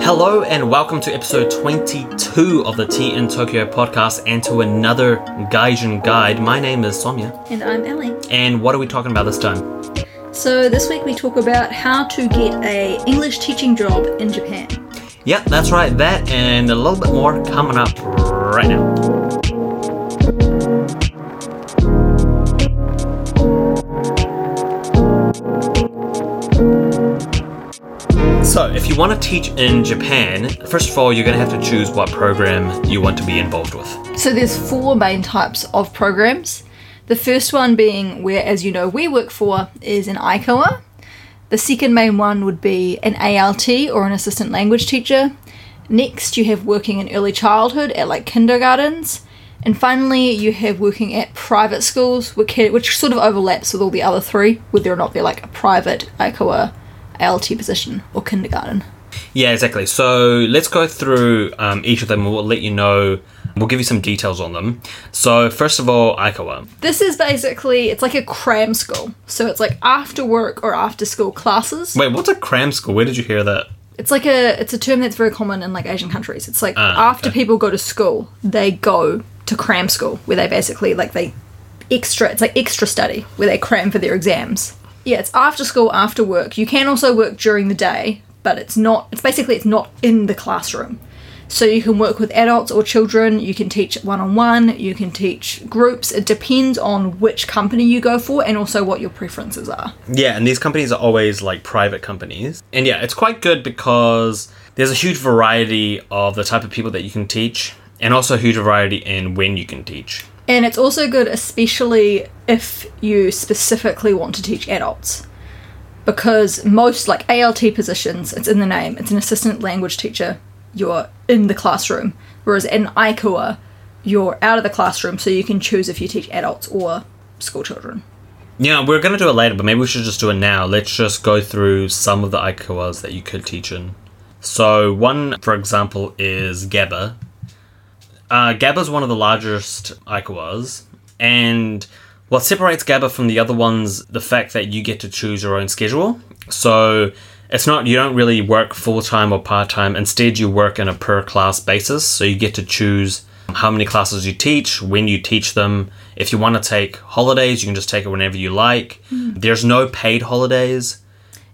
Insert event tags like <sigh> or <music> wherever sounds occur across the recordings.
Hello and welcome to episode 22 of the Tea in Tokyo podcast and to another Gaijin Guide. My name is Sonia. And I'm Ellie. And what are we talking about this time? So this week we talk about how to get a English teaching job in Japan. Yeah, that's right. That and a little bit more coming up right now. So, if you want to teach in Japan, first of all, you're going to have to choose what program you want to be involved with. So there's four main types of programs. The first one being where, as you know, we work for is an eikaiwa. The second main one would be an ALT or an assistant language teacher. Next, you have working in early childhood at like kindergartens. And finally, you have working at private schools, which, sort of overlaps with all the other three, whether or not they're like a private eikaiwa ALT position or kindergarten. Yeah, exactly. So let's go through um, each of them. We'll let you know. We'll give you some details on them. So first of all, eikaiwa. This is basically it's like a cram school. So it's like after work or after school classes. Wait, what's a cram school? Where did you hear that? It's like a it's a term that's very common in like Asian countries. It's like Ah, after okay. people go to school, they go to cram school where they basically like they extra it's like extra study where they cram for their exams. Yeah, it's after school, after work. You can also work during the day, but it's not it's basically it's not in the classroom. So you can work with adults or children, you can teach one on one, you can teach groups. It depends on which company you go for and also what your preferences are. Yeah, and these companies are always like private companies. And yeah, it's quite good because there's a huge variety of the type of people that you can teach and also a huge variety in when you can teach. And it's also good, especially if you specifically want to teach adults. Because most, like ALT positions, it's in the name, it's an assistant language teacher, you're in the classroom. Whereas in eikaiwa, you're out of the classroom, so you can choose if you teach adults or school children. Yeah, we're going to do it later, but maybe we should just do it now. Let's just go through some of the eikaiwas that you could teach in. So, one, for example, is GABA. Uh, GABA is one of the largest eikaiwas, and what separates GABA from the other ones, the fact that you get to choose your own schedule. So, it's not, you don't really work full time or part time. Instead, you work in a per class basis. So, you get to choose how many classes you teach, when you teach them. If you want to take holidays, you can just take it whenever you like. There's no paid holidays.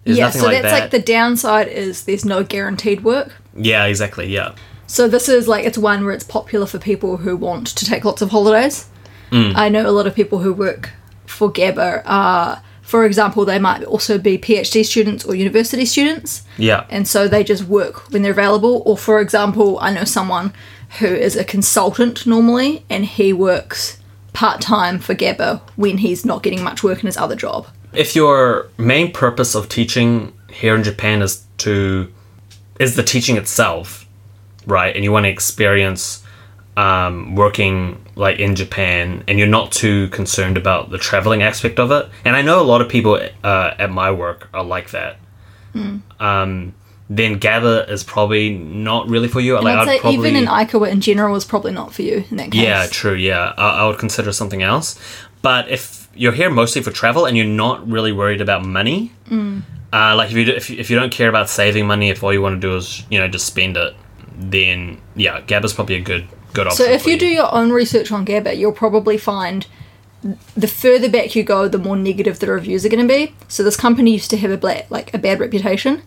There's yeah, nothing so like that's that. like the downside is there's no guaranteed work. yeah, exactly. Yeah. So this is like it's one where it's popular for people who want to take lots of holidays. Mm. I know a lot of people who work for GABA are, for example, they might also be PhD students or university students, Yeah. and so they just work when they're available. Or for example, I know someone who is a consultant normally, and he works part time for GABA when he's not getting much work in his other job. If your main purpose of teaching here in Japan is to is the teaching itself, right? And you want to experience um, working like in Japan, and you're not too concerned about the traveling aspect of it. And I know a lot of people uh, at my work are like that. Um, then GABA is probably not really for you. And like I'd say probably, even in eikaiwa in general is probably not for you in that case. Yeah, true. Yeah, I, I would consider something else. But if you're here mostly for travel and you're not really worried about money, Mm. uh, like if you, do, if you if you don't care about saving money, if all you want to do is you know just spend it, then yeah, Gab is probably a good good option. So if you do your own research on GABA, you'll probably find the further back you go, the more negative the reviews are going to be. So this company used to have a bla- like a bad reputation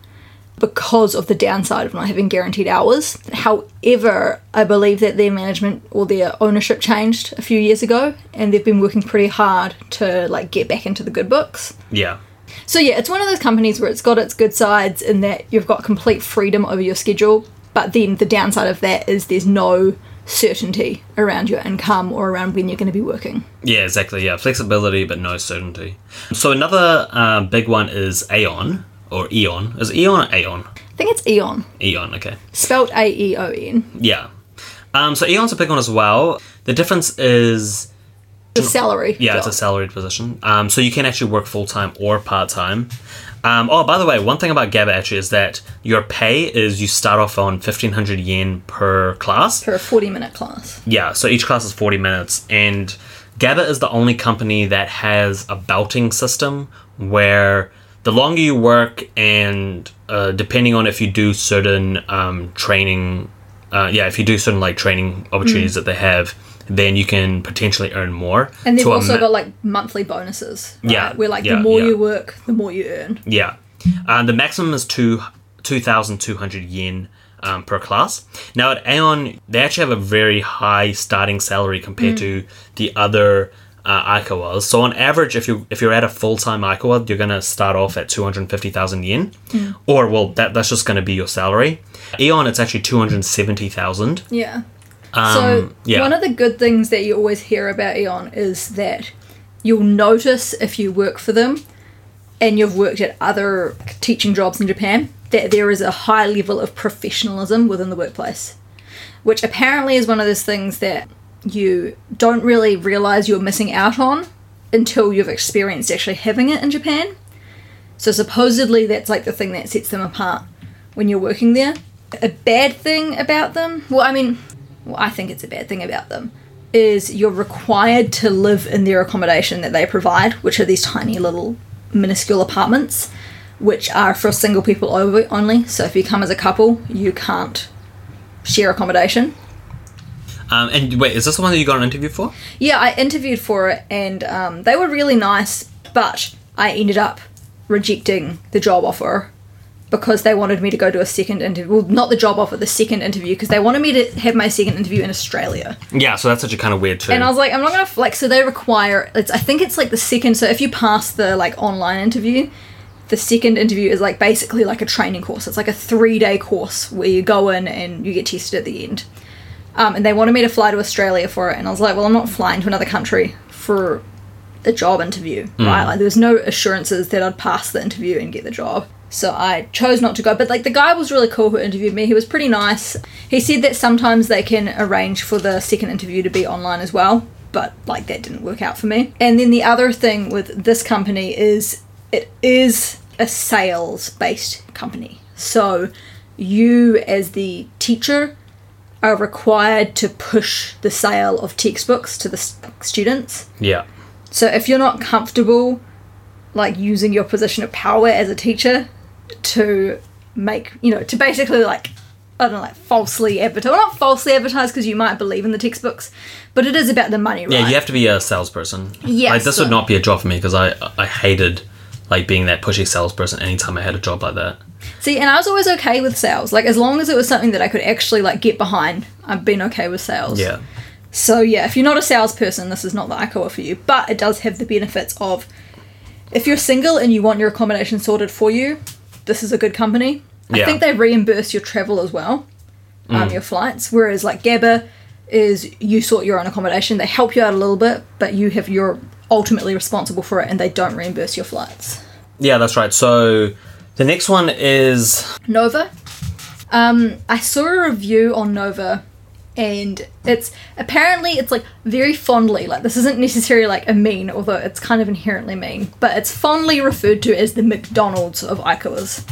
because of the downside of not having guaranteed hours. However, I believe that their management or their ownership changed a few years ago, and they've been working pretty hard to like get back into the good books. yeah, So yeah, it's one of those companies where it's got its good sides in that you've got complete freedom over your schedule, but then the downside of that is there's no certainty around your income or around when you're going to be working. yeah, exactly. Yeah, flexibility but no certainty. So another uh, big one is Aeon or Eon. Is it Eon or Aeon? I think it's Eon, Eon. Okay. spelt A E O N. Yeah. Um, so Eon's a big one as well. The difference is The salary. Yeah, it's a salaried position. Um, so you can actually work full time or part time. Um, oh, by the way, one thing about GABA actually is that your pay is you start off on fifteen hundred yen per class. for a 40 minute class. Yeah, so each class is forty minutes, and GABA is the only company that has a belting system where the longer you work, and uh, depending on if you do certain um, training, uh, yeah, if you do certain like training opportunities that they have, then you can potentially earn more. And they've also got like monthly bonuses. right? Yeah, Where like yeah, the more yeah. you work, the more you earn. Yeah. Uh, the maximum is two, 2,200 yen um, per class. Now at Aeon, they actually have a very high starting salary compared to the other uh, eikaiwas. So on average, if you if you're at a full time eikaiwa, you're gonna start off at 250,000 yen, or well, that that's just gonna be your salary. Aeon, it's actually 270,000. Yeah. Um, so yeah. one of the good things that you always hear about Eon is that you'll notice if you work for them and you've worked at other teaching jobs in Japan that there is a high level of professionalism within the workplace, which apparently is one of those things that you don't really realize you're missing out on until you've experienced actually having it in Japan. So supposedly that's like the thing that sets them apart when you're working there. A bad thing about them, well, I mean, well, I think it's a bad thing about them, is you're required to live in their accommodation that they provide, which are these tiny little minuscule apartments, which are for single people only. So if you come as a couple, you can't share accommodation. Um, and wait, is this the one that you got an interview for? Yeah, I interviewed for it and um, they were really nice, but I ended up rejecting the job offer because they wanted me to go to a second interview. Well, not the job offer, the second interview, because they wanted me to have my second interview in Australia. Yeah, so that's such a kind of weird too. And I was like, I'm not gonna like. So they require. It's. I think it's like the second. So if you pass the like online interview, the second interview is like basically like a training course. It's like a three day course where you go in and you get tested at the end. Um, and they wanted me to fly to Australia for it, and I was like, well, I'm not flying to another country for a job interview, right? Like there was no assurances that I'd pass the interview and get the job. So I chose not to go. But like the guy was really cool who interviewed me. He was pretty nice. He said that sometimes they can arrange for the second interview to be online as well, but like that didn't work out for me. And then the other thing with this company is it is a sales based company. So you as the teacher are required to push the sale of textbooks to the students. yeah. So if you're not comfortable like using your position of power as a teacher to make, you know, to basically like I don't know, like falsely advertise. Well, not falsely advertise because you might believe in the textbooks, but it is about the money, right? Yeah, you have to be a salesperson. Yeah, like this so- would not be a job for me because I I hated like being that pushy salesperson anytime I had a job like that. See, and I was always okay with sales. Like as long as it was something that I could actually like get behind, I've been okay with sales. Yeah. So yeah, if you're not a salesperson, this is not the eikaiwa for you. But it does have the benefits of if you're single and you want your accommodation sorted for you, this is a good company. I Yeah. think they reimburse your travel as well, um, your flights. Whereas like GABA is you sort your own accommodation. They help you out a little bit, but you have you're ultimately responsible for it, and they don't reimburse your flights. Yeah, that's right. So the next one is Nova. Um, I saw a review on Nova, and it's apparently it's like very fondly like this isn't necessarily like a mean, although it's kind of inherently mean, but it's fondly referred to as the McDonald's of eikaiwas.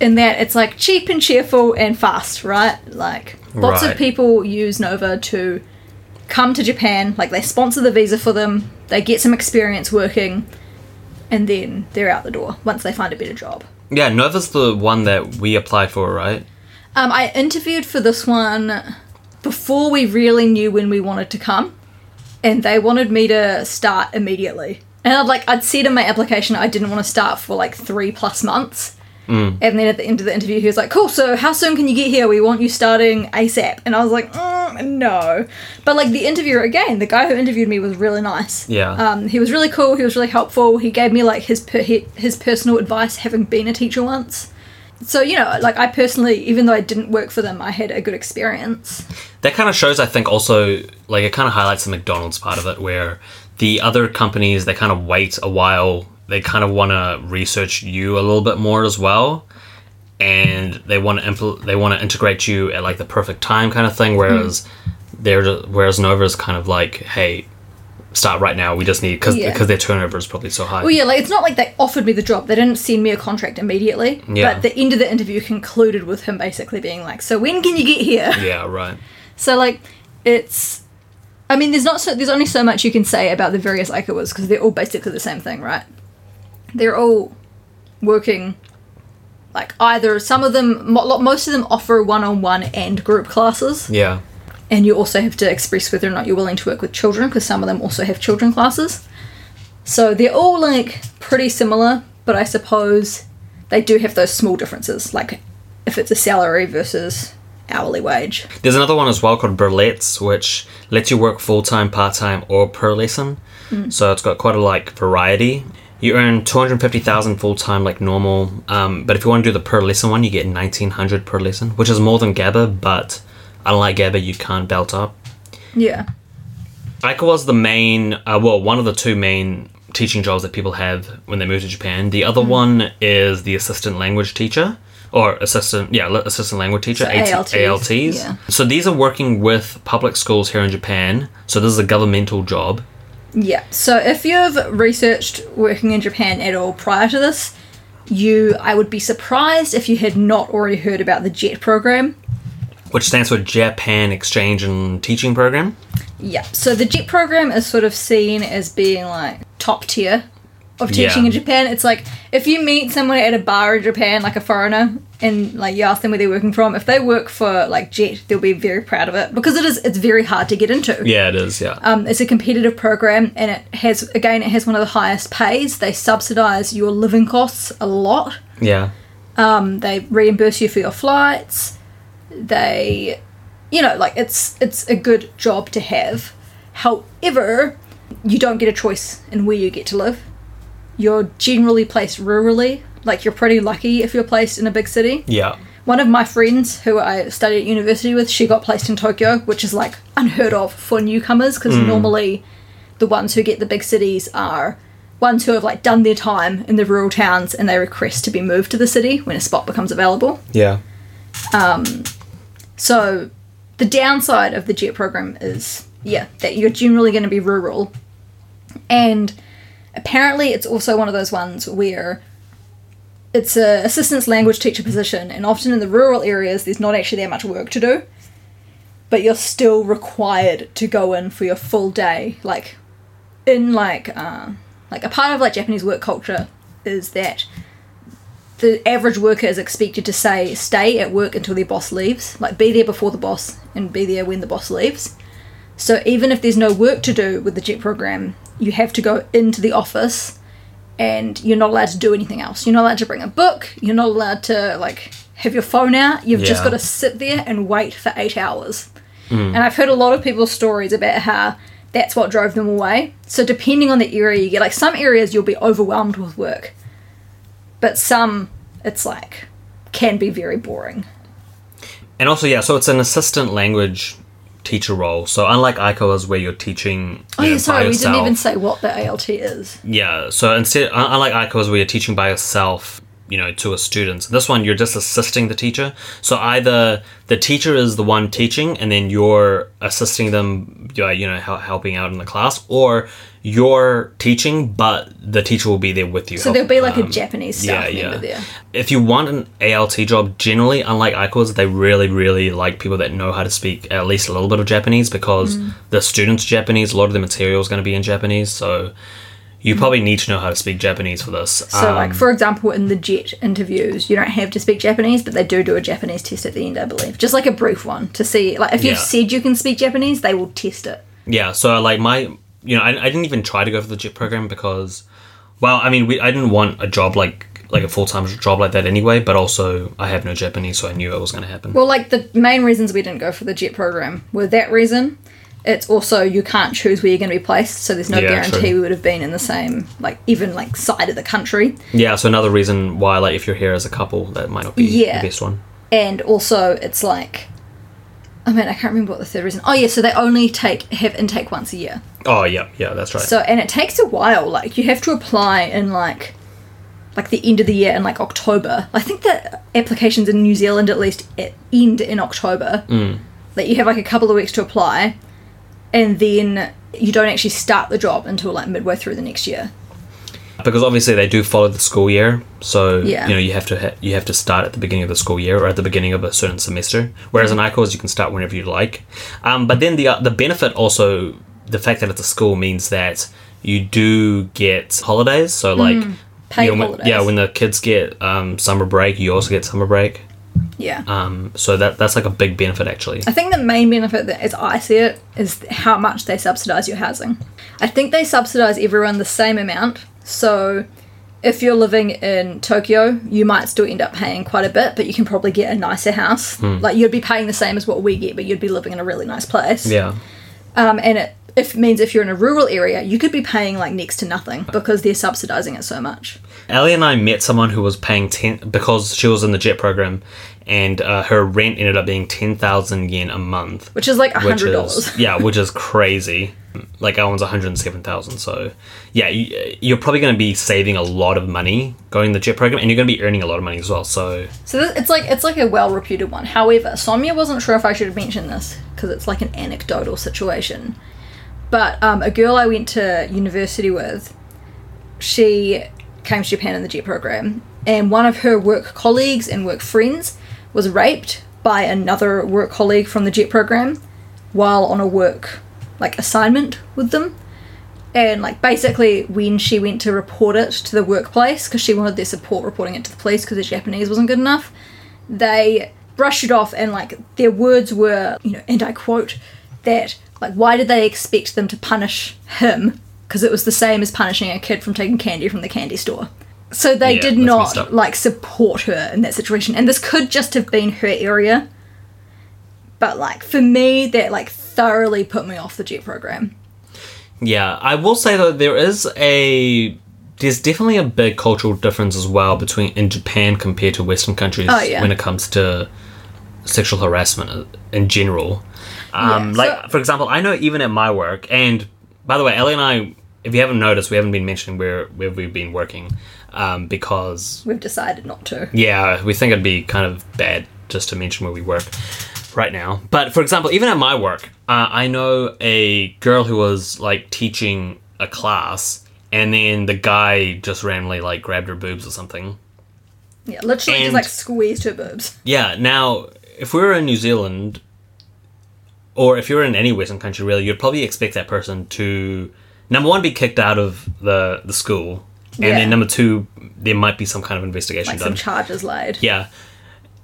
In that it's like cheap and cheerful and fast, right? Like lots Right. of people use Nova to come to Japan, like they sponsor the visa for them, they get some experience working, and then they're out the door once they find a better job. yeah Nova's the one that we applied for, right? Um, I interviewed for this one before we really knew when we wanted to come, and they wanted me to start immediately. And I'd like I'd said in my application I didn't want to start for like three plus months. And then at the end of the interview, he was like, "Cool. So how soon can you get here? We want you starting ASAP." And I was like, mm, "No." But like the interviewer again, the guy who interviewed me was really nice. Yeah. Um, he was really cool. He was really helpful. He gave me like his per- his personal advice, having been a teacher once. So you know, like I personally, even though I didn't work for them, I had a good experience. That kind of shows, I think, also like it kind of highlights the McDonald's part of it, where the other companies they kind of wait a while. They kind of want to research you a little bit more as well, and they want to impl- they want to integrate you at like the perfect time, kind of thing. Hmm. Whereas they're ju- whereas Nova is kind of like, hey, start right now. We just need because Yeah. because their turnover is probably so high. Well, yeah, like it's not like they offered me the job. They didn't send me a contract immediately. Yeah. But the end of the interview concluded with him basically being like, "So when can you get here?" <laughs> Yeah, right. So like, it's. I mean, there's not so there's only so much you can say about the various eikaiwas because they're all basically the same thing, right? They're all working like either some of them mo- most of them offer one-on-one and group classes Yeah. And you also have to express whether or not you're willing to work with children because some of them also have children classes so they're all like pretty similar but i suppose they do have those small differences like if it's a salary versus hourly wage There's another one as well called Berlitz, which lets you work full time, part time, or per lesson. So it's got quite a like variety. You earn two hundred fifty thousand full time, like normal. Um, but if you want to do the per lesson one, you get nineteen hundred per lesson, which is more than GABA. But unlike GABA, you can't belt up. yeah Aika was the main, uh, well, one of the two main teaching jobs that people have when they move to Japan. The other one is the assistant language teacher. Or assistant, yeah, assistant language teacher, So AT- ALTs, ALTs. yeah. So these are working with public schools here in Japan. So this is a governmental job. Yeah. So if you've researched working in Japan at all prior to this, you I would be surprised if you had not already heard about the JET program. Which stands for Japan Exchange and Teaching Program. Yeah. So the JET program is sort of seen as being like top tier of teaching Yeah. in Japan. It's like if you meet someone at a bar in Japan, like a foreigner, and like you ask them where they're working from, if they work for like JET, they'll be very proud of it because it is it's very hard to get into. Yeah, it is. Yeah. Um, it's a competitive program and it has again it has one of the highest pays. They subsidize your living costs a lot. yeah. They reimburse you for your flights. They, you know, like it's it's a good job to have. However, you don't get a choice in where you get to live. You're generally placed rurally. Like you're pretty lucky if you're placed in a big city. Yeah. One of my friends who I studied at university with, she got placed in Tokyo, which is like unheard of for newcomers because mm. normally the ones who get the big cities are ones who have like done their time in the rural towns and they request to be moved to the city when a spot becomes available. Yeah. Um, So the downside of the JET program is, yeah, that you're generally going to be rural. And apparently it's also one of those ones where it's a assistance language teacher position and often in the rural areas there's not actually that much work to do. But you're still required to go in for your full day. Like in like uh, like a part of like Japanese work culture is that the average worker is expected to say stay at work until their boss leaves. Like be there before the boss and be there when the boss leaves. So even if there's no work to do with the jet program you have to go into the office and you're not allowed to do anything else. You're not allowed to bring a book. You're not allowed to like have your phone out. You've just got to sit there and wait for eight hours. Mm. And i've heard a lot of people's stories about how that's what drove them away. So depending on the area you get like some areas you'll be overwhelmed with work but some it's like can be very boring. And also, yeah, so it's an assistant language teacher role. So unlike eikaiwas where you're teaching Oh you know, yeah, sorry, we didn't even say what the ALT is. Yeah, so instead, un- unlike ICOs where you're teaching by yourself, you know, to a student, this one you're just assisting the teacher. So either the teacher is the one teaching and then you're assisting them, you know, you know, hel- helping out in the class, or you're teaching, but the teacher will be there with you. So there'll be like a um, Japanese staff yeah, member yeah. there. If you want an ALT job, generally, unlike ICOs, they really, really like people that know how to speak at least a little bit of Japanese because Mm. the students' Japanese, a lot of the material is going to be in Japanese. So you probably need to know how to speak Japanese for this. Mm. So Um, like for example in the JET interviews, you don't have to speak Japanese, but they do do a Japanese test at the end, I believe. Just like a brief one to see like if you've Yeah. said you can speak Japanese, they will test it. Yeah, so like my, you know, I, I didn't even try to go for the JET program because, well, I mean, we, I didn't want a job like like a full time job like that anyway. But also, I have no Japanese, so I knew it was going to happen. Well, like the main reasons we didn't go for the JET program were that reason. It's also you can't choose where you're going to be placed, so there's no Yeah, guarantee true. we would have been in the same like even like side of the country. yeah, so another reason why, like, if you're here as a couple, that might not be Yeah. the best one. and also it's like I mean I can't remember what the third reason. Oh yeah, so they only take have intake once a year. Oh yeah, yeah, that's right. So and it takes a while. Like you have to apply in like like the end of the year in like October. I think that applications in New Zealand at least end in October. Mm. That you have like a couple of weeks to apply, and then you don't actually start the job until like midway through the next year. because obviously they do follow the school year, so Yeah. you know you have to ha- you have to start at the beginning of the school year or at the beginning of a certain semester. Whereas in ICOs you can start whenever you like. Um, but then the uh, the benefit also the fact that it's a school means that you do get holidays. So like Paid you know, when- holidays. yeah, when the kids get um, summer break, you also get summer break. Yeah. Um, so that that's like a big benefit actually. I think the main benefit, that, as I see it, is how much they subsidise your housing. I think they subsidise everyone the same amount. So if you're living in Tokyo, you might still end up paying quite a bit, but you can probably get a nicer house. Hmm. Like you'd be paying the same as what we get, but you'd be living in a really nice place. Yeah. Um, and it if means if you're in a rural area, you could be paying like next to nothing because they're subsidising it so much. Ellie and I met someone who was paying ten because she was in the jet program, and uh, her rent ended up being ten thousand yen a month, Which is like a which hundred is dollars. yeah, which is crazy. Like our one's one hundred seven thousand. So yeah, you, you're probably going to be saving a lot of money going the jet program, and you're going to be earning a lot of money as well. So So this, it's like it's like a well reputed one. However, Sonia wasn't sure if I should mention this because it's like an anecdotal situation. But um, a girl I went to university with, she came to Japan in the JET program, and one of her work colleagues and work friends was raped by another work colleague from the JET program while on a work like assignment with them. And like basically, when she went to report it to the workplace because she wanted their support reporting it to the police because her Japanese wasn't good enough, they brushed it off and like their words were, you know, and I quote, that like why did they expect them to punish him? Because it was the same as punishing a kid from taking candy from the candy store. So they Yeah, did not like support her in that situation, and this could just have been her area. But like for me, that like thoroughly put me off the jet program. Yeah, I will say though there is a there's definitely a big cultural difference as well between in Japan compared to Western countries Oh, yeah. when it comes to sexual harassment in general. Um, Yeah, like for example, I know even at my work, and by the way, Ellie and I, if you haven't noticed, we haven't been mentioning where where we've been working um, because We've decided not to. yeah, we think it'd be kind of bad just to mention where we work right now. But for example, even at my work, uh, I know a girl who was like teaching a class, and then the guy just randomly like grabbed her boobs or something. Yeah, literally And- just like squeezed her boobs. Yeah. Now, if we were in New Zealand, or if you were in any Western country, really, you'd probably expect that person to number one be kicked out of the the school, and Yeah. then number two, there might be some kind of investigation Like done. some charges laid. Yeah.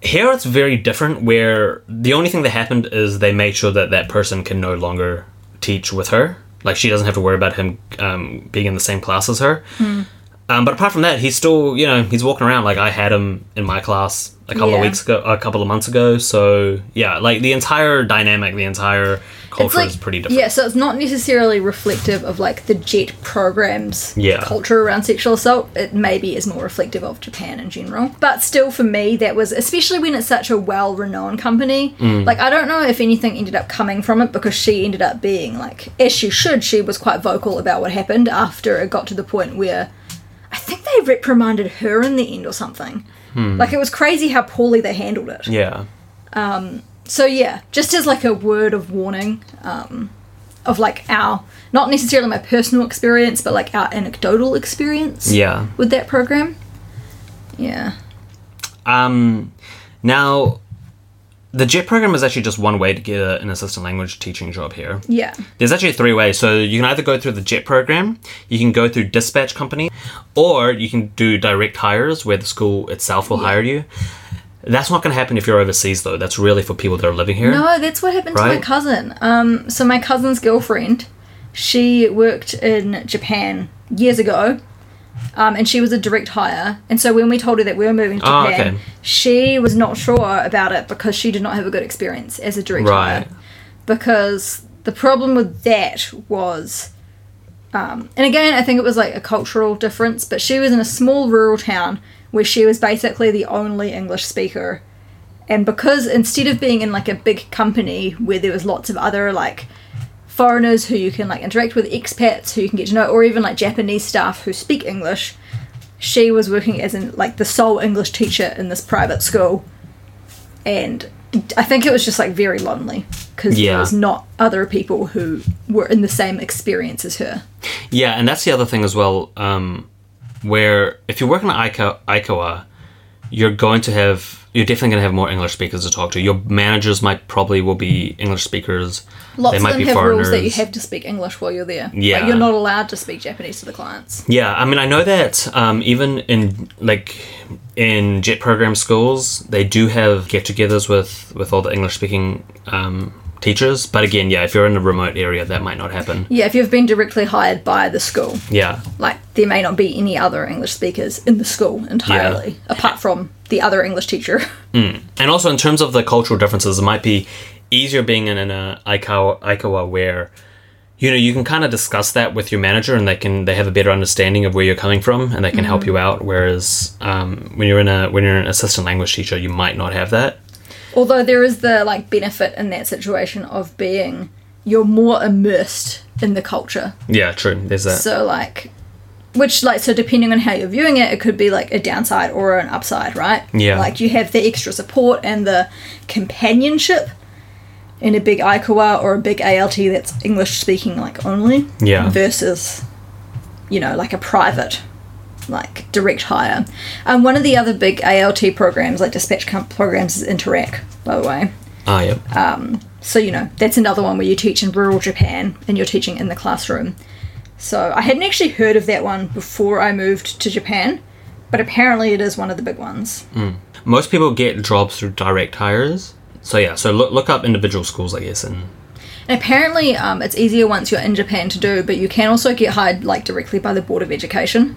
Here it's very different where the only thing that happened is they made sure that that person can no longer teach with her. Like she doesn't have to worry about him um, being in the same class as her. Hmm. Um, but apart from that, he's still, you know, he's walking around like I had him in my class a couple of weeks ago, a couple of months ago. So yeah, like the entire dynamic, the entire culture is pretty different. Yeah, so it's not necessarily reflective of like the JET program's Yeah. culture around sexual assault. It maybe is more reflective of Japan in general. But still, for me, that was especially when it's such a well renowned company. Mm. Like, I don't know if anything ended up coming from it because she ended up being like, as she should, she was quite vocal about what happened after it got to the point where they reprimanded her in the end or something. Like, it was crazy how poorly they handled it. Hmm. Yeah. So yeah, just as like a word of warning, um, of like our not necessarily my personal experience, but like our anecdotal experience Yeah. with that program. Yeah. Um, now, the JET program is actually just one way to get a, an assistant language teaching job here. Yeah. There's actually three ways. So you can either go through the JET program, you can go through dispatch company, or you can do direct hires where the school itself will hire you. That's not going to happen if you're overseas, though. That's really for people that are living here. No, that's what happened to my cousin. Um, so my cousin's girlfriend, she worked in Japan years ago. Um, and she was a direct hire. And so when we told her that we were moving to Oh, Japan, okay. she was not sure about it because she did not have a good experience as a direct Right. hire. Because the problem with that was, um, and again, I think it was like a cultural difference, but she was in a small rural town where she was basically the only English speaker. And because instead of being in like a big company where there was lots of other like foreigners who you can like interact with, expats who you can get to know, or even like Japanese staff who speak English, she was working as in like the sole English teacher in this private school. And I think it was just like very lonely because Yeah. there was not other people who were in the same experience as her. Yeah, and that's the other thing as well, um, where if you're working at Ika- eikaiwa, you're going to have you're definitely going to have more English speakers to talk to. Your managers might probably will be English speakers. Lots they of them be have rules that you have to speak English while you're there. Yeah. Like, you're not allowed to speak Japanese to the clients. Yeah, I mean, I know that um, even in like in jet program schools, they do have get-togethers with with all the English-speaking um, teachers. But again, yeah, if you're in a remote area, that might not happen. Yeah, if you've been directly hired by the school, Yeah, like there may not be any other English speakers in the school entirely, apart from the other English teacher. <laughs> and also in terms of the cultural differences, it might be easier being in an uh, eikaiwa, eikaiwa where you know you can kind of discuss that with your manager, and they can they have a better understanding of where you're coming from, and they can help you out. Whereas um, when you're in a when you're an assistant language teacher, you might not have that. Although there is the like benefit in that situation of being you're more immersed in the culture. Yeah, true. There's that. So like which like so depending on how you're viewing it, it could be like a downside or an upside, right? Yeah. Like you have the extra support and the companionship in a big eikaiwa or a big ALT that's English speaking like only. Yeah. Versus, you know, like a private like direct hire. Um, one of the other big ALT programs, like dispatch comp programs, is Interac, by the way. Ah, yeah. um So, you know, that's another one where you teach in rural Japan and you're teaching in the classroom. So, I hadn't actually heard of that one before I moved to Japan, but apparently it is one of the big ones. Most people get jobs through direct hires. So yeah, so look look up individual schools, I guess, and And apparently um, it's easier once you're in Japan to do, but you can also get hired like directly by the Board of Education,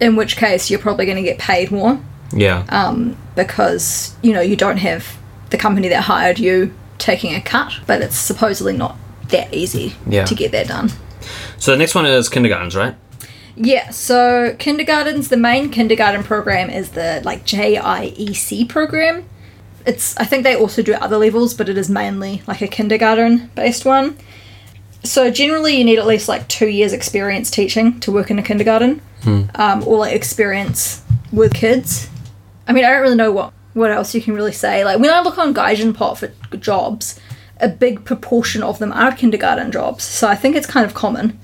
in which case you're probably going to get paid more yeah, Um, because, you know, you don't have the company that hired you taking a cut, but it's supposedly not that easy Yeah. to get that done. So the next one is kindergartens, right? Yeah, so kindergartens, the main kindergarten program is the like JIEC program. It's I think they also do other levels, but it is mainly like a kindergarten based one. So generally, you need at least like two years experience teaching to work in a kindergarten, um, or like experience with kids. I mean, I don't really know what what else you can really say. Like when I look on Gaijin Pot for jobs, a big proportion of them are kindergarten jobs. So I think it's kind of common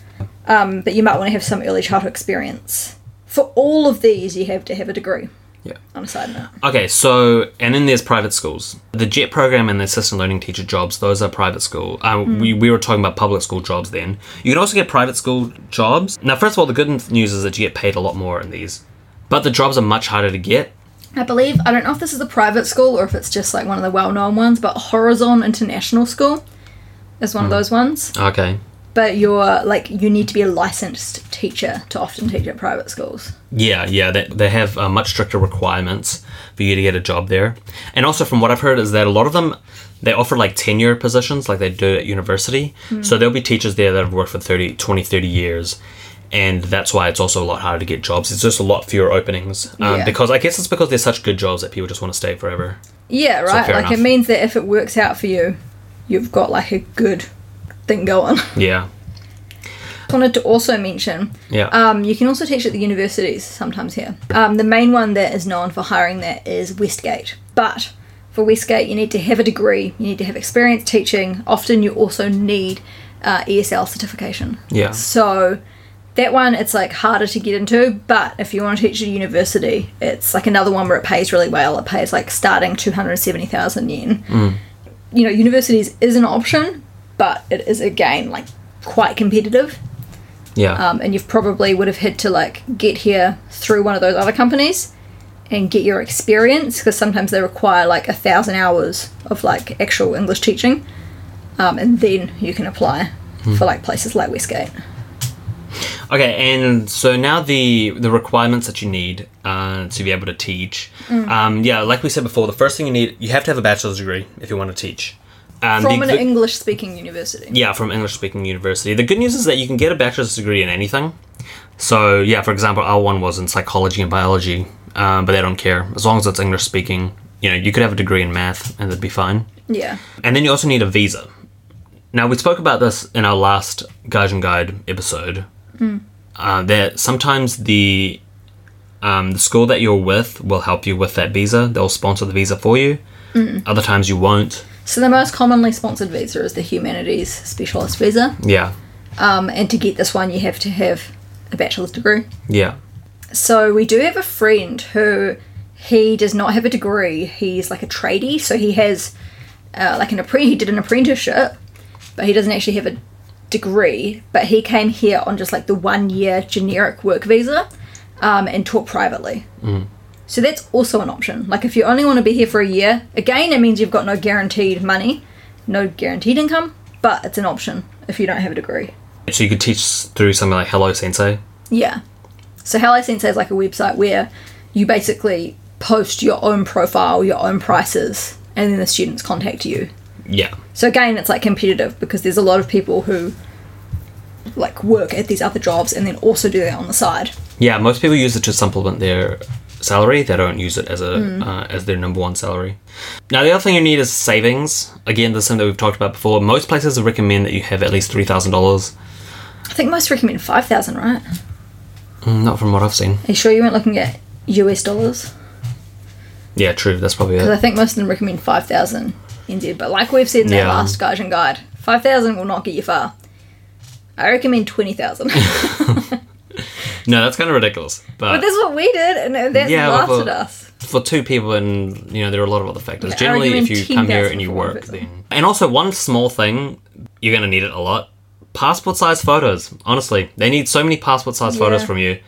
um, but you might want to have some early childhood experience. For all of these, you have to have a degree. Yeah. On a side note, Okay, so and then there's private schools. The JET program and the assistant learning teacher jobs; those are private school. Um, we, we were talking about public school jobs then. You can also get private school jobs. Now, first of all, the good news is that you get paid a lot more in these, but the jobs are much harder to get. I believe I don't know if this is a private school or if it's just like one of the well-known ones, but Horizon International School is one of those ones. Okay. But you're like you need to be a licensed teacher to often teach at private schools. Yeah, yeah, they, they have uh, much stricter requirements for you to get a job there. And also, from what I've heard, is that a lot of them they offer like tenure positions like they do at university. So there'll be teachers there that have worked for 30, 20, 30 years. And that's why it's also a lot harder to get jobs. It's just a lot fewer openings. Um, Yeah. Because I guess it's because they're such good jobs that people just want to stay forever. Yeah, right. fair like it means that if it works out for you, you've got like a good thing going. <laughs> Yeah. wanted to also mention Yeah. Um, you can also teach at the universities sometimes here. Um, the main one that is known for hiring that is Westgate. But for Westgate, you need to have a degree, you need to have experience teaching. Often, you also need uh, ESL certification. Yeah. So that one, it's like harder to get into. But if you want to teach at a university, it's like another one where it pays really well. It pays like starting two hundred seventy thousand yen. You know, universities is an option, but it is again like quite competitive yeah. um, and you've probably would have had to like get here through one of those other companies and get your experience because sometimes they require like a thousand hours of like actual English teaching, um, and then you can apply for like places like Westgate. Okay, and so now the the requirements that you need uh, to be able to teach. Um, yeah, like we said before, the first thing you need you have to have a bachelor's degree if you want to teach. Um, From the an English speaking university. yeah, from English speaking university. The good news is that you can get a bachelor's degree in anything. So yeah, for example, our one was in psychology and biology, um, but they don't care as long as it's English speaking. You know, you could have a degree in math and it'd be fine. Yeah. And then you also need a visa. Now, we spoke about this in our last Gaijin Guide episode. Uh, that sometimes the um, the school that you're with will help you with that visa. They'll sponsor the visa for you. Other times you won't. So the most commonly sponsored visa is the humanities specialist visa, Yeah, um, and to get this one, you have to have a bachelor's degree. yeah, So we do have a friend who He does not have a degree. He's like a tradie, so he has uh, like an appre- he did an apprenticeship, but he doesn't actually have a degree. But he came here on just like the one year generic work visa, um, and taught privately. So that's also an option. Like if you only want to be here for a year, again, it means you've got no guaranteed money, no guaranteed income, but it's an option if you don't have a degree. So you could teach through something like Hello Sensei. Yeah. So Hello Sensei is like a website where you basically post your own profile, your own prices, and then the students contact you. Yeah. So again, it's like competitive because there's a lot of people who like work at these other jobs and then also do that on the side. Yeah, most people use it to supplement their salary. They don't use it as a uh, as their number one salary. Now, the other thing you need is savings. Again, this is something that we've talked about before. Most places recommend that you have at least three thousand dollars. I think most recommend five thousand, right? Not from what I've seen. Are you sure you weren't looking at US dollars? Yeah, true. That's probably Because. I think most of them recommend 5,000 NZ. But like we've said in Yeah. that last Gaijin guide, 5,000 will not get you far. I recommend 20,000. but <laughs> <laughs> No, that's kind of ridiculous. But, that's what we did, and that's Yeah, laughed but- at us. for two people, and you know, there are a lot of other factors. Yeah, Generally, if you come here and you work, then and also one small thing, you're gonna need it a lot. Passport size photos. Honestly, they need so many passport size photos from you.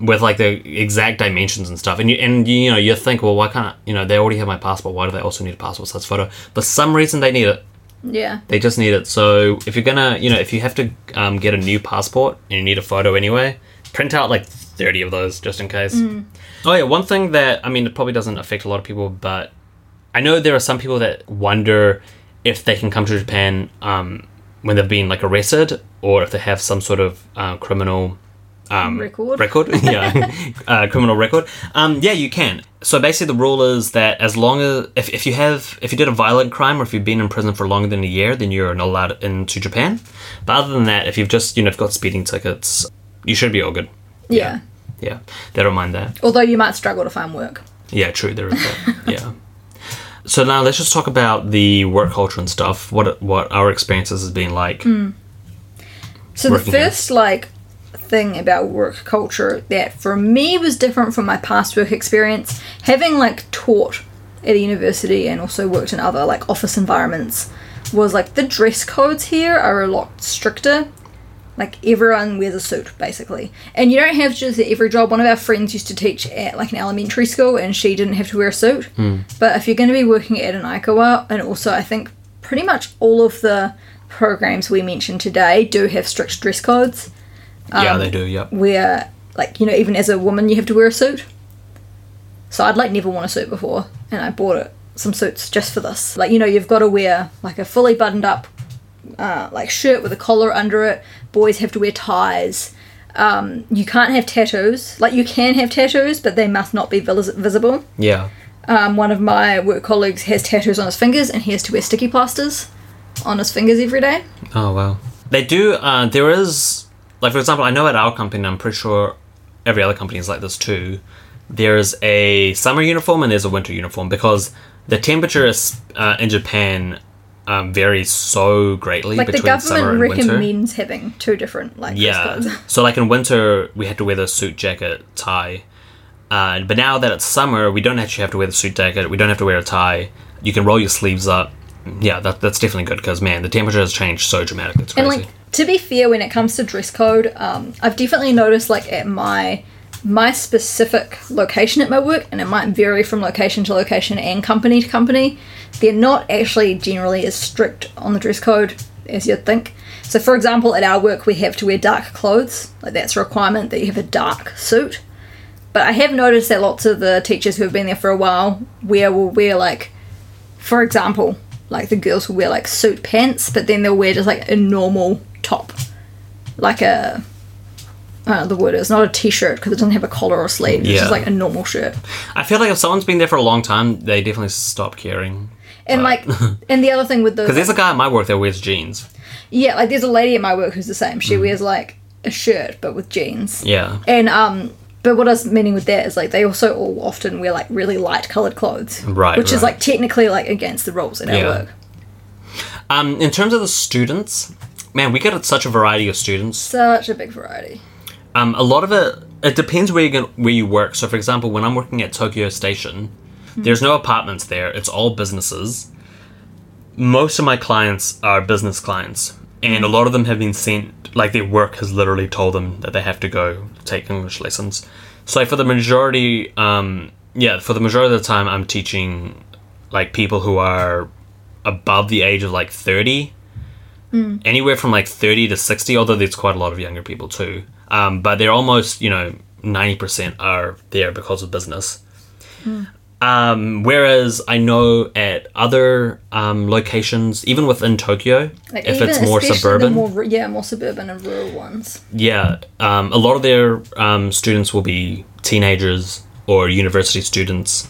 With like the exact dimensions and stuff, and you and you know you think, well, why can't you know they already have my passport? Why do they also need a passport size photo? For some reason, they need it. Yeah. They just need it. So if you're gonna, you know, if you have to um, get a new passport and you need a photo anyway, print out like 30 of those just in case. Oh yeah, one thing that I mean, it probably doesn't affect a lot of people, but I know there are some people that wonder if they can come to Japan um, when they've been like arrested or if they have some sort of uh, criminal um, Record. Record, <laughs> yeah, <laughs> uh, criminal record. Um, yeah, you can. So basically, the rule is that as long as if, if you have if you did a violent crime or if you've been in prison for longer than a year, then you're not allowed into Japan. But other than that, if you've just you know got speeding tickets, you should be all good. Yeah. Yeah, they don't mind that. Although you might struggle to find work. Yeah, true. There is that. <laughs> yeah. So now let's just talk about the work culture and stuff. What what our experiences has been like. Hmm. So the Working here. first like thing about work culture that for me was different from my past work experience, having like taught at a university and also worked in other like office environments, was like the dress codes here are a lot stricter. Like everyone wears a suit basically, and you don't have to just at every job. One of our friends used to teach at like an elementary school, and she didn't have to wear a suit. Hmm. But if you're going to be working at an eikaiwa, and also I think pretty much all of the programs we mentioned today do have strict dress codes yeah, they um, do. Yep. where like you know even as a woman you have to wear a suit so i'd like never worn a suit before and i bought it some suits just for this like you know you've got to wear like a fully buttoned up uh, like shirt with a collar under it boys have to wear ties um, you can't have tattoos like you can have tattoos but they must not be vis- visible Yeah. um, one of my work colleagues has tattoos on his fingers and he has to wear sticky plasters on his fingers every day Oh wow. They do. Uh, there is like for example, I know at our company, I'm pretty sure every other company is like this too. There's a summer uniform and there's a winter uniform because the temperature is, uh, in Japan um, varies so greatly like the between summer government and winter. recommends having two different like Yeah. <laughs> so like in winter, we had to wear the suit jacket tie. Uh, but now that it's summer, we don't actually have to wear the suit jacket. We don't have to wear a tie. You can roll your sleeves up. Yeah, that, that's definitely good because man, the temperature has changed so dramatically. It's And like to be fair, when it comes to dress code, um, I've definitely noticed like at my my specific location at my work, and it might vary from location to location and company to company. They're not actually generally as strict on the dress code as you'd think. So, for example, at our work, we have to wear dark clothes. Like that's a requirement that you have a dark suit. But I have noticed that lots of the teachers who have been there for a while wear will wear like, for example, like the girls will wear like suit pants, but then they'll wear just like a normal top, like a. I don't know the word is not a t-shirt because it doesn't have a collar or sleeve. It's Yeah. just like a normal shirt. I feel like if someone's been there for a long time, they definitely stop caring. And like, <laughs> and the other thing with those, Because there's a guy at my work that wears jeans. yeah, like there's a lady at my work who's the same. She wears like a shirt but with jeans. Yeah. And um, but what I was meaning with that is like they also all often wear like really light colored clothes, Right, Which is like technically like against the rules our Yeah. work. Um, in terms of the students, man, we get such a variety of students. Such a big variety. Um, a lot of it, it depends where you going where you work. So, for example, when I'm working at Tokyo Station, there's no apartments there. It's all businesses. Most of my clients are business clients, and a lot of them have been sent. Like their work has literally told them that they have to go take English lessons. So, for the majority, um, yeah, for the majority of the time, I'm teaching like people who are above the age of like 30 anywhere from like 30 to 60 although there's quite a lot of younger people too um, but they're almost you know 90% are there because of business um, whereas i know at other um, locations even within tokyo Like if even it's more suburban more, yeah, more suburban and rural ones. yeah um, a lot of their um, students will be teenagers or university students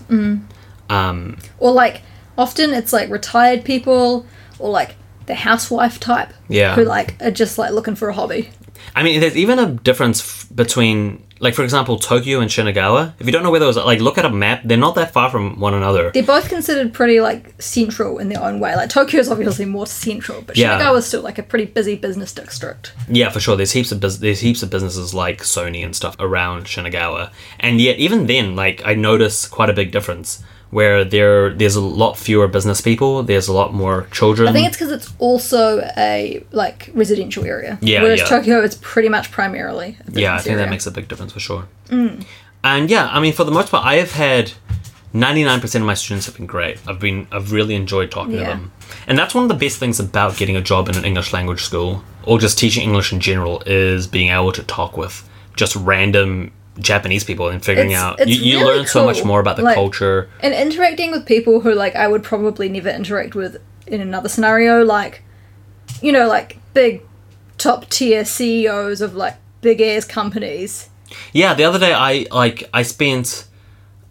um, Or like often it's like retired people or like the housewife type. Yeah. Who like are just like looking for a hobby. I mean, there's even a difference f- between, like, for example, Tokyo and Shinagawa. If you don't know where those are, like, look at a map. They're not that far from one another. They're both considered pretty like central in their own way. Like Tokyo is obviously more central, but Yeah. Shinagawa's still like a pretty busy business district. Yeah, for sure. There's heaps of bus- there's heaps of businesses like Sony and stuff around Shinagawa, and yet even then, like, I notice quite a big difference where there there's a lot fewer business people. There's a lot more children. I think it's because it's also a like residential area. Yeah, Whereas yeah. Tokyo is pretty much primarily. A yeah, I think that makes a big difference for sure. Mm. And yeah, I mean, for the most part, I have had 99% of my students have been great. I've been, I've really enjoyed talking to them. And that's one of the best things about getting a job in an English language school or just teaching English in general is being able to talk with just random Japanese people and figuring It's- out. it's You, you really learn so much more about the Like- culture. and interacting with people who like I would probably never interact with in another scenario, like you know, like big top tier CEOs of like big ass companies. Yeah, the other day I like I spent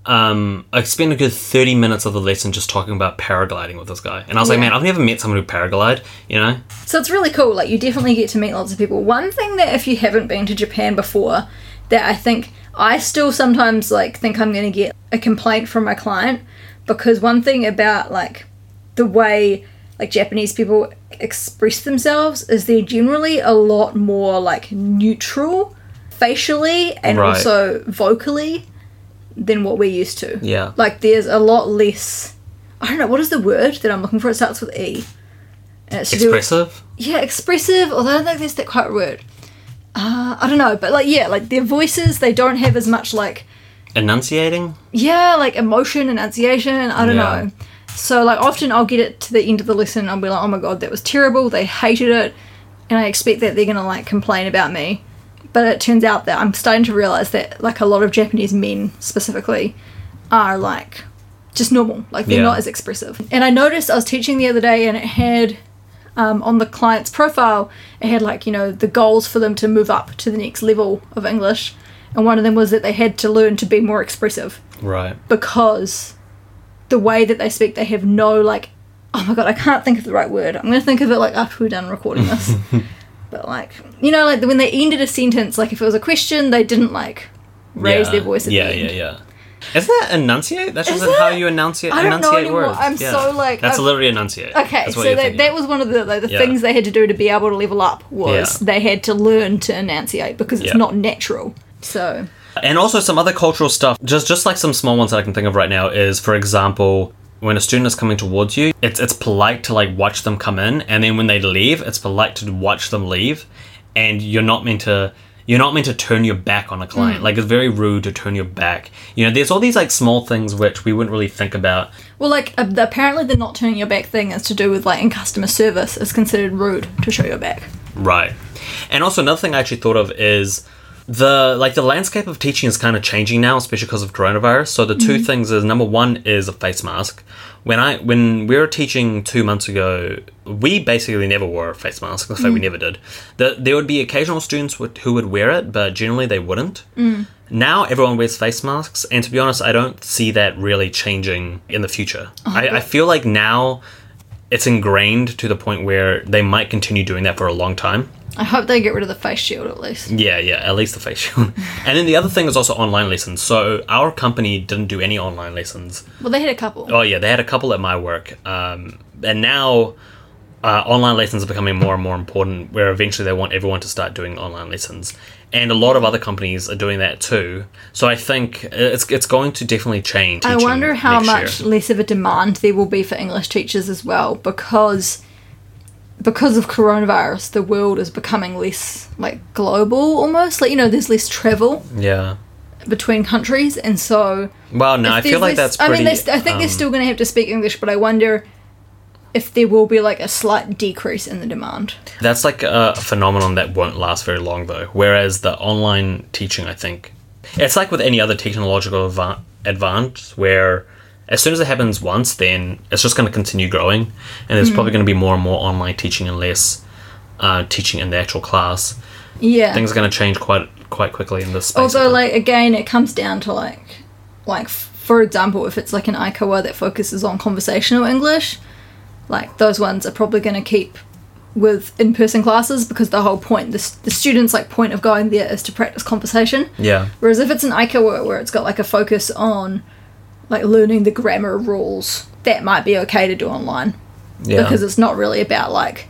um I spent a good 30 minutes of the lesson just talking about paragliding with this guy. And I was like, man, I've never met someone who paraglide, you know? So it's really cool. Like you definitely get to meet lots of people. One thing that if you haven't been to Japan before, that I think I still sometimes like think I'm going to get a complaint from my client because one thing about like the way like Japanese people express themselves is they're generally a lot more like neutral facially and Right. also vocally than what we're used to. Yeah. Like there's a lot less I don't know, what is the word that I'm looking for? It starts with E. And it's do with- Expressive? yeah, expressive, although I don't think that's that quite word. Uh, I don't know, but like, yeah, like their voices, they don't have as much like, Enunciating? yeah, like emotion, enunciation, I don't Yeah. know. So, like, often I'll get it to the end of the lesson and I'll be like, oh my god, that was terrible, they hated it, and I expect that they're gonna like complain about me. But it turns out that I'm starting to realize that, like, a lot of Japanese men specifically are like just normal, like, they're Yeah. not as expressive. And I noticed I was teaching the other day and it had um, on the client's profile, it had like, you know, the goals for them to move up to the next level of English. And one of them was that they had to learn to be more expressive Right. because the way that they speak, they have no, like, oh my god, I can't think of the right word. I'm going to think of it like after we're done recording this. <laughs> but like, you know, like when they ended a sentence, like if it was a question, they didn't like raise yeah. their voice at yeah, the end. Yeah, yeah, Isn't that enunciate? That's just how you enunciate I don't know enunciate anymore. words. I'm Yeah. so, like, That's I've- literally enunciate. Okay, so that, that was one of the like, the Yeah. things they had to do to be able to level up was Yeah. they had to learn to enunciate because it's not natural. So And also some other cultural stuff, just just like some small ones that I can think of right now is, for example, when a student is coming towards you, it's it's polite to like watch them come in, and then when they leave, it's polite to watch them leave, and you're not meant to. You're not meant to turn your back on a client. Hmm. Like it's very rude to turn your back. You know, there's all these like small things which we wouldn't really think about. well, like uh, apparently the not turning your back thing is to do with like in customer service is considered rude to show your back. Right. And also another thing I actually thought of is the like the landscape of teaching is kind of changing now, especially because of coronavirus. So the 2 mm-hmm. things is number one is a face mask. When I when we were teaching two months ago, we basically never wore a face mask. In fact, we mm. never did. The, there would be occasional students would, who would wear it, but generally they wouldn't. Mm. Now everyone wears face masks, and to be honest, I don't see that really changing in the future. Oh, I, I feel like now it's ingrained to the point where they might continue doing that for a long time. I hope they get rid of the face shield at least. Yeah, yeah, at least the face shield. <laughs> and then the other thing is also online lessons. So our company didn't do any online lessons. Well, they had a couple. Oh yeah, they had a couple at my work, um, and now uh, online lessons are becoming more and more important, where eventually they want everyone to start doing online lessons. And a lot of other companies are doing that too. So I think it's, it's going to definitely change. I wonder how much year. less of a demand there will be for English teachers as well because because of coronavirus the world is becoming less like global almost like you know there's less travel Yeah. between countries and so Well, no, I feel there's like less- that's I mean I think um, they're still going to have to speak English but I wonder if there will be like a slight decrease in the demand. That's like a phenomenon that won't last very long, though. Whereas the online teaching, I think, it's like with any other technological adva- advance, where as soon as it happens once, then it's just going to continue growing, and there's probably going to be more and more online teaching and less uh, teaching in the actual class. Yeah. Things are going to change quite quite quickly in this space. Although, like again, it comes down to like, like for example, if it's like an eikaiwa that focuses on conversational English, like those ones are probably going to keep with in-person classes because the whole point, the, the students' like point of going there is to practice conversation. yeah, Whereas if it's an eikaiwa where it's got like a focus on like learning the grammar rules, that might be okay to do online yeah. because it's not really about like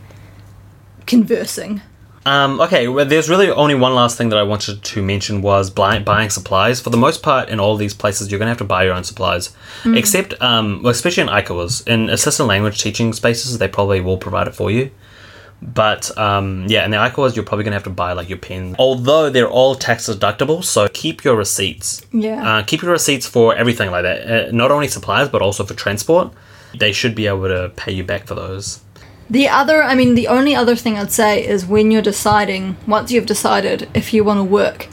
conversing. Um, okay, well, there's really only one last thing that I wanted to mention was buy, buying supplies. For the most part, in all these places, you're going to have to buy your own supplies. Except, um, well, especially in eikaiwas. In assistant language teaching spaces, they probably will provide it for you. But um, yeah, in the eikaiwas, you're probably going to have to buy like your pen. Although they're all tax deductible, so keep your receipts. Yeah. Uh, keep your receipts for everything like that. Uh, not only supplies, but also for transport. They should be able to pay you back for those. The other, I mean, the only other thing I'd say is when you're deciding, once you've decided if you want to work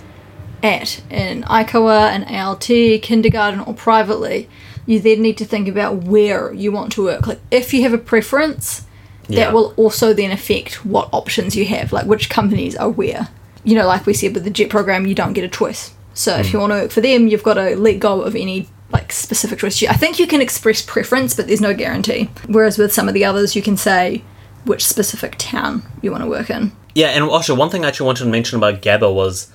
at an eikaiwa, an ALT, kindergarten, or privately, you then need to think about where you want to work. Like, if you have a preference, Yeah. that will also then affect what options you have, like which companies are where. You know, like we said with the JET program, you don't get a choice. So if hmm. you want to work for them, you've got to let go of any like specific choice. I think you can express preference, but there's no guarantee. Whereas with some of the others, you can say which specific town you want to work in. Yeah, and also one thing I actually wanted to mention about GABA was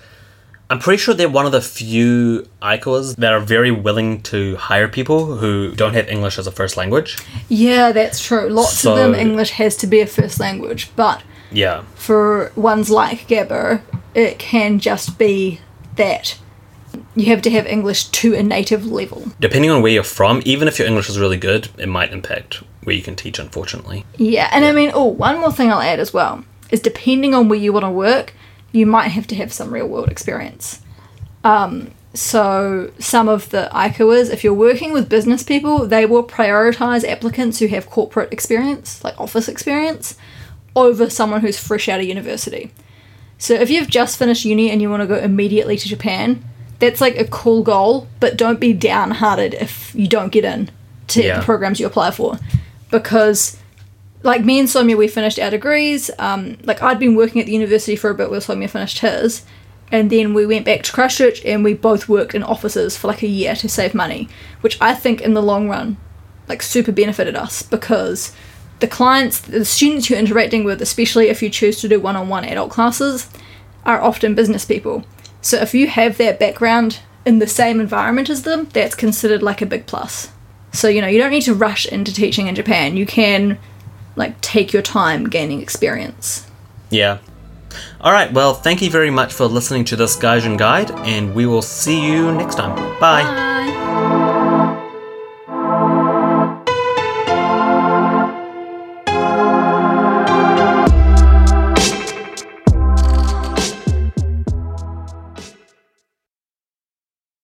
I'm pretty sure they're one of the few eikaiwas that are very willing to hire people who don't have English as a first language. Yeah, that's true. Lots of them English has to be a first language, but Yeah. for ones like GABA, it can just be that you have to have English to a native level. Depending on where you're from, even if your English is really good, it might impact where you can teach, unfortunately. Yeah, and I mean, oh, one more thing I'll add as well is depending on where you want to work, you might have to have some real world experience. Um, so some of the eikaiwas, if you're working with business people, they will prioritize applicants who have corporate experience, like office experience, over someone who's fresh out of university. So if you've just finished uni and you want to go immediately to Japan, that's like a cool goal, but don't be downhearted if you don't get in to Yeah. the programs you apply for. Because like me and Sonia, we finished our degrees. Um, like I'd been working at the university for a bit while Sonia finished hers, and then we went back to Christchurch and we both worked in offices for like a year to save money, which I think in the long run, like super benefited us because the clients, the students you're interacting with, especially if you choose to do one-on-one adult classes, are often business people. So if you have that background in the same environment as them, that's considered like a big plus. So you know you don't need to rush into teaching in Japan. You can like take your time gaining experience. Yeah. All right, well, thank you very much for listening to this Gaijin Guide, and we will see you next time. Bye. Bye.